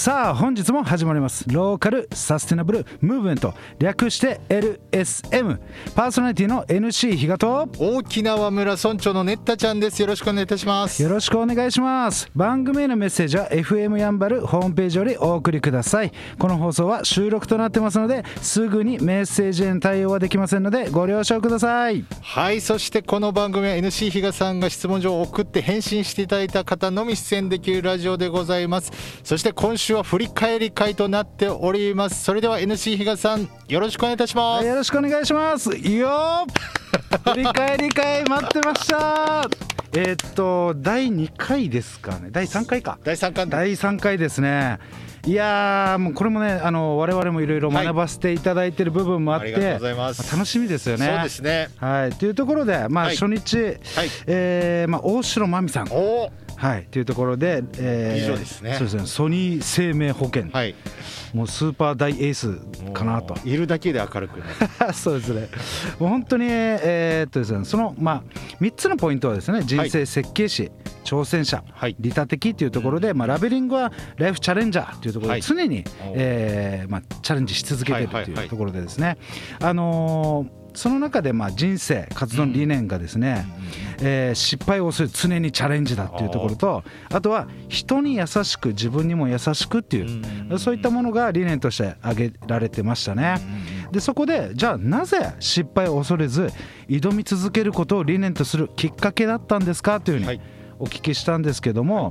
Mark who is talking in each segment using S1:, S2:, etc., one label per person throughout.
S1: さあ本日も始まります。ローカルサステナブルムーブメント。略して LSM パーソナリティの NC 比嘉と
S2: 沖縄村村長のねったちゃんです。よろしくお願いいたします。
S1: よろしくお願いします。番組へのメッセージは FM やんばるホームページよりお送りください。この放送は収録となってますのですぐにメッセージへの対応はできませんのでご了承ください。
S2: はいそしてこの番組は NC 比嘉さんが質問状を送って返信していただいた方のみ出演できるラジオでございます。そして今週は振り返り会となっております。それでは NC 比嘉さんよろしくお願いいたします。
S1: よろしくお願いします。いいよ 振り返り会待ってました。えーっと第2回ですかね。第3回か。
S2: 第3巻
S1: 第3回ですね。いやーもうこれもねあの我々もいろいろ学ばせていただいてる部分もあって、
S2: ありがとうございます。
S1: 楽しみですよね。
S2: そうですね。
S1: はい。というところでまあ
S2: はい。
S1: 初日、
S2: はい。
S1: えーまあ大城真美さん。
S2: おお
S1: はい。というところで、え
S2: 以上ですね。
S1: そうですね。ソニー生命保険、
S2: はい。
S1: もうスーパー大エースかなと。
S2: いるだけで明るくね
S1: そうですね。もう本当にえーっとですね、そのまあ三つのポイントはですね、人生設計士、挑戦者、
S2: はい。
S1: 利他的というところで、まあラベリングはライフチャレンジャーというところ
S2: はい。
S1: で常に、
S2: お
S1: えーまあチャレンジし続けていると
S2: はいはいはい。
S1: いうところでですね、あのーその中でまあ人生活動の理念がですね、えー失敗をする常にチャレンジだっていうところとあとは人に優しく自分にも優しくっていうそういったものが理念として挙げられてましたね。でそこでじゃあなぜ失敗を恐れず挑み続けることを理念とするきっかけだったんですか？というふうに
S2: はい
S1: お聞きしたんですけども、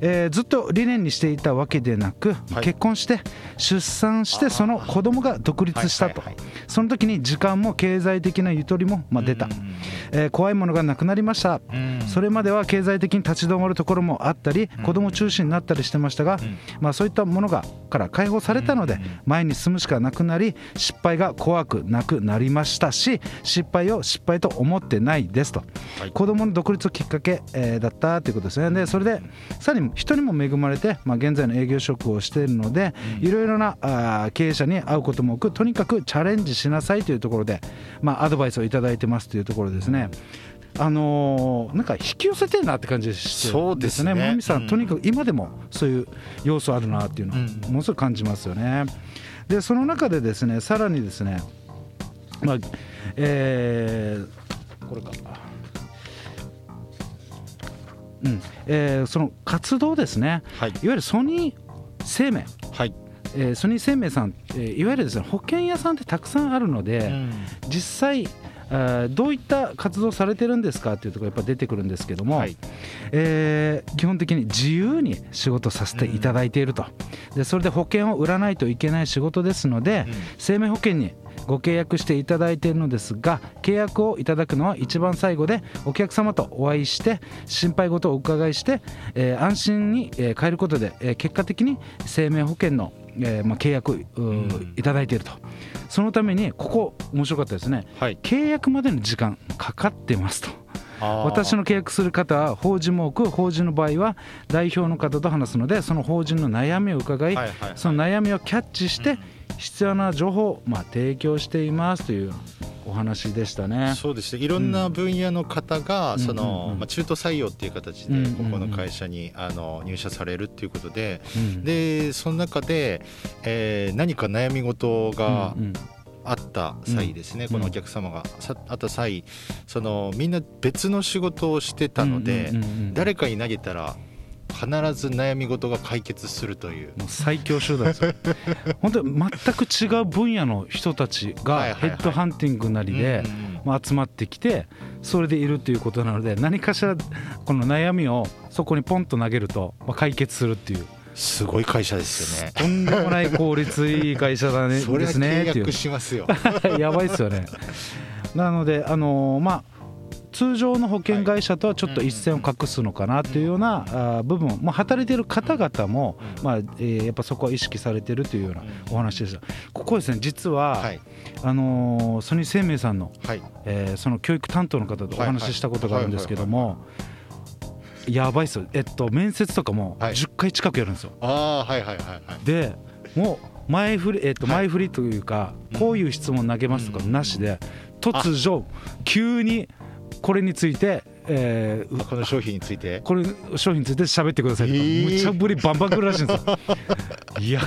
S1: えーずっと理念にしていたわけでなく、
S2: はい。
S1: 結婚して出産してその子供が独立したと、
S2: はいはいはい。
S1: その時に時間も経済的なゆとりもまあ出た、えー怖いものがなくなりました、
S2: うん
S1: それまでは経済的に立ち止まるところもあったり子供中心になったりしてましたが、まあ、そういったものがから解放されたので前に進むしかなくなり失敗が怖くなくなりましたし失敗を失敗と思ってないですと、
S2: はい。
S1: 子供の独立をきっかけ、えーだったということですね。でそれでさらに人にも恵まれて、まあ、現在の営業職をしているのでいろいろなあー経営者に会うことも多くとにかくチャレンジしなさいというところで、まあ、アドバイスをいただいてますというところですね。あのーなんか引き寄せてんなって感じでして
S2: そうですね。
S1: もみさん、
S2: うん。
S1: とにかく今でもそういう要素あるなっていうのを
S2: うん。
S1: ものすごく感じますよね。でその中でですねさらにですねまあえーこれか。うん。えーその活動ですね、
S2: はい。
S1: いわゆるソニー生命、
S2: はい。
S1: えーソニー生命さん、えーいわゆるですね保険屋さんってたくさんあるので、実際どういった活動されてるんですかっていうところやっぱ出てくるんですけども、
S2: はい。
S1: えー基本的に自由に仕事させていただいていると、でそれで保険を売らないといけない仕事ですので、
S2: うん。
S1: 生命保険にご契約していただいているのですが契約をいただくのは一番最後でお客様とお会いして心配事をお伺いして、えー安心にえー変えることで、えー結果的に生命保険の、えーまあ、契約うーいただいているとそのためにここ面白かったですね。
S2: はい。
S1: 契約までの時間かかってますと。私の契約する方は法人も多く法人の場合は代表の方と話すのでその法人の悩みを伺い、その悩みをキャッチして必要な情報をまあ提供していますというお話でしたね。
S2: そうですねいろんな分野の方が、そ
S1: うんうんうん。
S2: のまあ、中途採用っていう形でここの会社にあの入社されるっていうことで
S1: うん。
S2: でその中で、えー何か悩み事が
S1: うんうん。
S2: あった際ですね、
S1: うん。
S2: このお客様が。さあった際そのみんな別の仕事をしてたので、誰かに投げたら必ず悩み事が解決するという。
S1: もう最強集団ですよ 本当に全く違う分野の人たちがヘッドハンティングなりで集まってきてそれでいるということなので何かしらこの悩みをそこにポンと投げるとまあ解決するっていう
S2: すごい会社ですよね。
S1: とんでもない効率いい会社だね
S2: それは
S1: で
S2: 契約しますよ。
S1: やばいですよねなのであのーまあ通常の保険会社とはちょっと一線を画すのかなっていうような部分、まあ、働いている方々も、まあえーやっぱそこは意識されてるというようなお話でした。ここですね実は、
S2: はい。
S1: あのーソニー生命さんの、
S2: はい。
S1: えーその教育担当の方とお話ししたことがあるんですけどもやばいっすよ。えっと面接とかも
S2: はい。
S1: 10回近くやるんですよ、
S2: ああはいはいはいはい。
S1: でもう前振り、えっと
S2: はい。
S1: 前振りというか、こういう質問投げますとかなしで突如急にこれについて、えー
S2: あこの商品について？
S1: これ商品について喋ってくださいとか、
S2: えー。
S1: 無茶ぶりバンバン来るらしいんですよ。いや。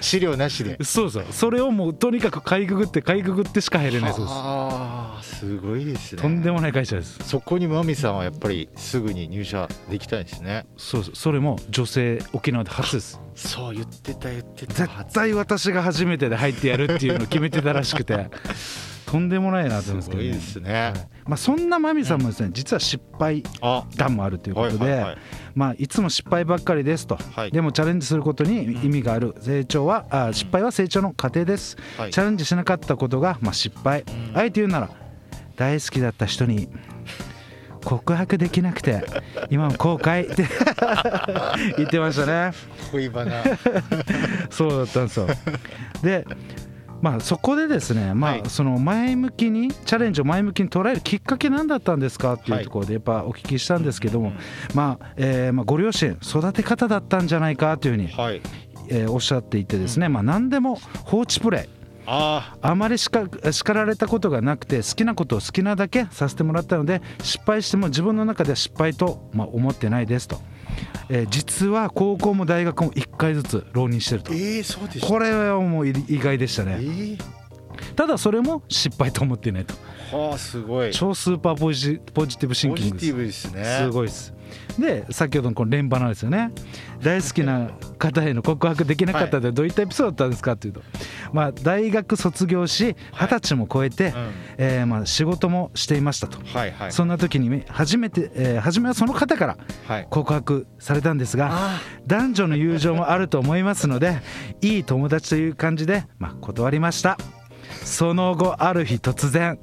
S2: 資料なしで？
S1: そうそう。それをもうとにかくかいくぐってかいくぐってしか入れないそうです。
S2: ああすごいですね。
S1: とんでもない会社です。
S2: そこにマミさんはやっぱりすぐに入社できたんですね。
S1: そうそう。それも女性沖縄で初です。
S2: そう言ってた言ってた。
S1: 絶対私が初めてで入ってやるっていうのを決めてたらしくてとんでもないなと思いますけど、ね。
S2: すごいですね。
S1: まあ、そんなマミさんもですね、実は失敗
S2: あ
S1: 談もあるということで、
S2: はいはいはい。
S1: まあ、いつも失敗ばっかりですと、
S2: はい。
S1: でもチャレンジすることに意味がある。成長はあ失敗は成長の過程です、
S2: はい。
S1: チャレンジしなかったことが、まあ、失敗、あえて言うなら大好きだった人に告白できなくて今も後悔。って 言ってましたね。
S2: 恋バナ。
S1: そうだったんですよ。でまあそこでですね、まあ
S2: はい。
S1: その前向きにチャレンジを前向きに捉えるきっかけ何だったんですかっていうところでやっぱお聞きしたんですけども、まあえーまあご両親育て方だったんじゃないかというふうに、
S2: はい。
S1: えーおっしゃっていてですね、まあ何でも放置プレイ
S2: あ
S1: あまり叱叱られたことがなくて好きなことを好きなだけさせてもらったので失敗しても自分の中では失敗と、まあ、思ってないですと、えー実は高校も大学も1回ずつ浪人してると。
S2: えー、そうで
S1: これはもう意外でした
S2: え
S1: ね
S2: ー、
S1: ただそれも失敗と思っていないと。
S2: はあすごい。
S1: 超スーパーポジポジティブシン
S2: ポ
S1: キングです。
S2: ジティブですね。
S1: すごいです。で先ほどのこの連バナですよね。大好きな方への告白できなかったってどういったエピソードだったんですかっていうと、まあ、大学卒業し二十歳も超えて、
S2: うん。
S1: えーまあ仕事もしていましたと、
S2: はいはい。
S1: そんな時に初めて、えー初めはその方から
S2: はい。
S1: 告白されたんですが
S2: あ
S1: 男女の友情もあると思いますのでいい友達という感じで、まあ、断りましたその後ある日突然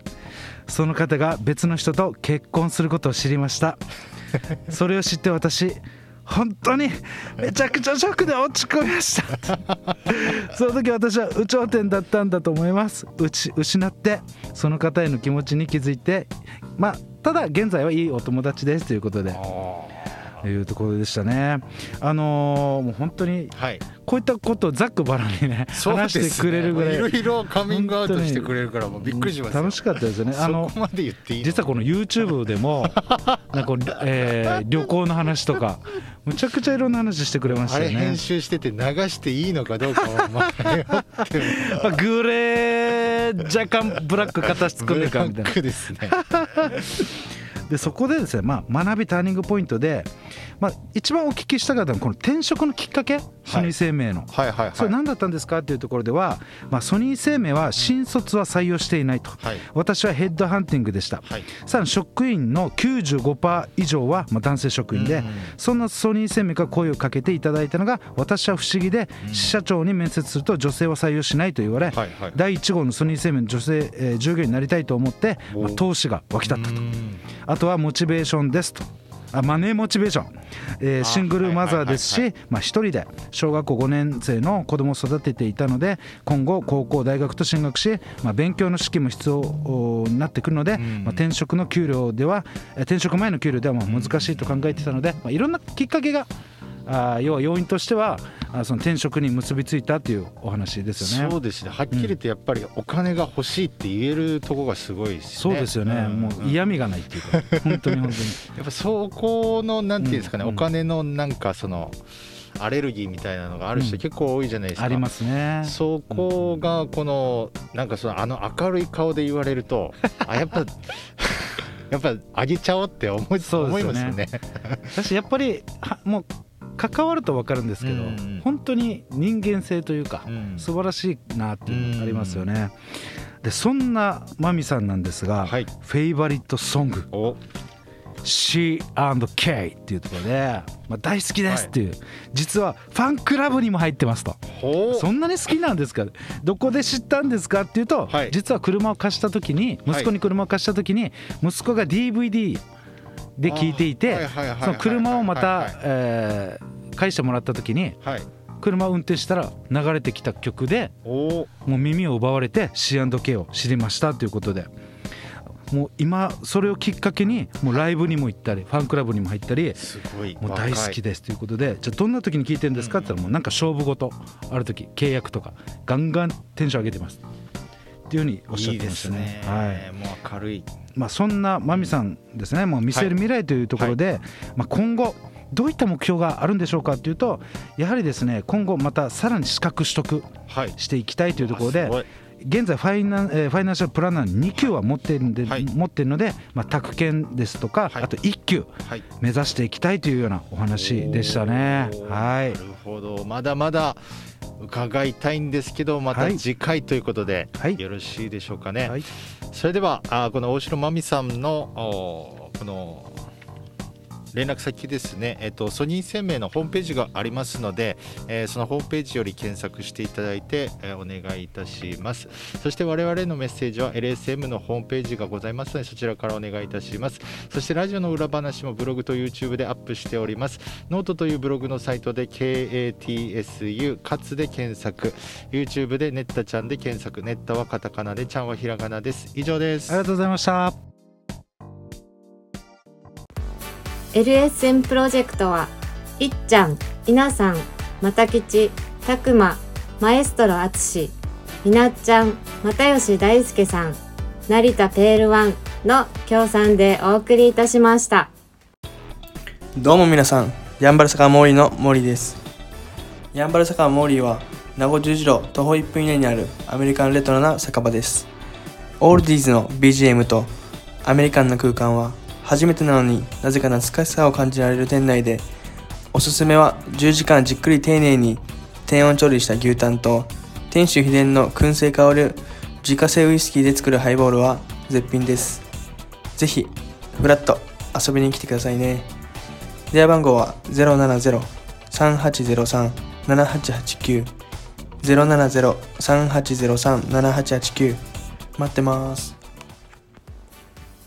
S1: その方が別の人と結婚することを知りました。それを知って私本当にめちゃくちゃショックで落ち込みました。その時私は有頂天だったんだと思います。うち失ってその方への気持ちに気づいてまあただ現在はいいお友達ですということで。
S2: あ
S1: いうところでしたね。あのーもう本当に
S2: はい。
S1: こういったことをざっくばらんにね話してくれるぐらい
S2: いろいろカミングアウトしてくれるからもうびっくりしますよ。
S1: 楽しかったですよね。あの
S2: そこまで言っていいの？
S1: 実はこの YouTube でも なんかえー旅行の話とかむちゃくちゃいろんな話してくれましたよね。
S2: あれ編。集してて流していいのかどうかはまあ迷って
S1: まあグレー若干ブラック片足突っ込んでるかみたいな。
S2: ブラックですね
S1: でそこでですね、まあ、学びターニングポイントで、まあ、一番お聞きしたかったのはこの転職のきっかけ？ソニー生命の、
S2: はい。はい。はい。
S1: それ何だったんですかっていうところでは、まあ、ソニー生命は新卒は採用していないと、
S2: はい。
S1: 私はヘッドハンティングでした、
S2: はい。
S1: さらに職員の95%以上はまあ男性職員で、
S2: うん。
S1: そんなソニー生命から声をかけていただいたのが私は不思議で、支社長に面接すると女性は採用しないと言われ、
S2: はい。はい。
S1: 第1号のソニー生命の女性、えー従業員になりたいと思って、まあ、投資が湧き立ったと。
S2: うん
S1: あとはモチベーションですと。あマネーモチベーション、えー
S2: あ
S1: シングルマザーです
S2: はい
S1: しまあ一人で小学校5年生の子供を育てていたので今後高校大学と進学し、まあ、勉強の資金も必要おになってくるので、
S2: ん。
S1: まあ、転職の給料ではえー転職前の給料ではまあ難しいと考えてたので、まあ、いろんなきっかけがあー要は要因としてはあその転職に結びついたというお話ですよね。
S2: そうですね。はっきり言ってやっぱりお金が欲しいって言えるとこがすごいですね。
S1: そうですよね、
S2: ん。
S1: もう嫌味がないっていうか本当に本当に。
S2: やっぱそこのなんていうんですかね、
S1: うん。
S2: お金のなんかそのアレルギーみたいなのがある人
S1: うん。
S2: 結構多いじゃないですか、
S1: ありますね。
S2: そこがこのなんかそのあの明るい顔で言われると あやっぱやっぱあげちゃおうって思い,、思
S1: そうですよね。
S2: いますよね。
S1: 私やっぱりはもう関わると分かるんですけど、
S2: うん
S1: 本当に人間性というか、
S2: うん。
S1: 素晴らしいなっていうのがありますよね。でそんなマミさんなんですが、
S2: はい。
S1: フェイバリットソング。
S2: お「
S1: C&K」っていうところで、まあ、大好きですっていう、実はファンクラブにも入ってますと。
S2: ほ
S1: そんなに好きなんですか？どこで知ったんですかっていうと、
S2: はい。
S1: 実は車を貸した時に息子に車を貸した時に息子が DVD で聞いていてその車をま
S2: はいはい
S1: たえー返してもらった時に
S2: はい。
S1: 車を運転したら流れてきた曲で
S2: お
S1: もう耳を奪われて C&K を知りましたということでもう今それをきっかけにもうライブにも行ったりファンクラブにも入ったり
S2: すごい。
S1: もう大好き
S2: で
S1: ですということでじゃあどんな時に聞いてるんですか？って言ったらもうなんか勝負事ある時契約とかガンガンテンション上げてます。っていうふうにおっしゃってましたね。
S2: すね、
S1: はい。
S2: もう明るい。
S1: まあ、そんな真美さんですね。もう見せる未来というところで、まあ、今後どういった目標があるんでしょうかというとやはりですね今後またさらに資格取得
S2: はい。
S1: していきたいというところで
S2: あすごい。
S1: 現在ファイナン、えーファイナンシャルプランナー2級は持っているんで、
S2: はい。
S1: 持っているので、まあ、宅建ですとか、
S2: はい。
S1: あと1級
S2: はい。
S1: 目指していきたいというようなお話でしたね。はい。
S2: なるほど。まだまだ伺いたいんですけどまた
S1: はい。
S2: 次回ということで、
S1: はい。
S2: よろしいでしょうかね、
S1: はい。
S2: それではあーこの大城真美さんのこの連絡先ですね、えっと、ソニー生命のホームページがありますので、えーそのホームページより検索していただいて、えーお願いいたします。そして我々のメッセージは LSM のホームページがございますのでそちらからお願いいたします。そしてラジオの裏話もブログと YouTube でアップしております。ノートというブログのサイトで KATSU かつで検索。YouTube でネッタちゃんで検索。ネッタはカタカナでちゃんはひらがなです。以上です。
S1: ありがとうございました。
S3: LSM プロジェクトはいっちゃん、いなさん、またきち、たくま、マエストロあつし、みなっちゃん、又吉大輔さん、成田ペールワンの協賛でお送りいたしました。
S4: どうも皆さん、ヤンバル坂モーリーのモーリーです。ヤンバル坂モーリーは、名護十字路徒歩1分以内にあるアメリカンレトロな酒場です。オールディーズの BGM とアメリカンな空間は、初めてなのになぜか懐かしさを感じられる店内で、おすすめは10時間じっくり丁寧に低温調理した牛タンと、店主秘伝の燻製香る自家製ウイスキーで作るハイボールは絶品です。ぜひ、フラッと遊びに来てくださいね。電話番号は070-3803-7889 070-3803-7889待ってます。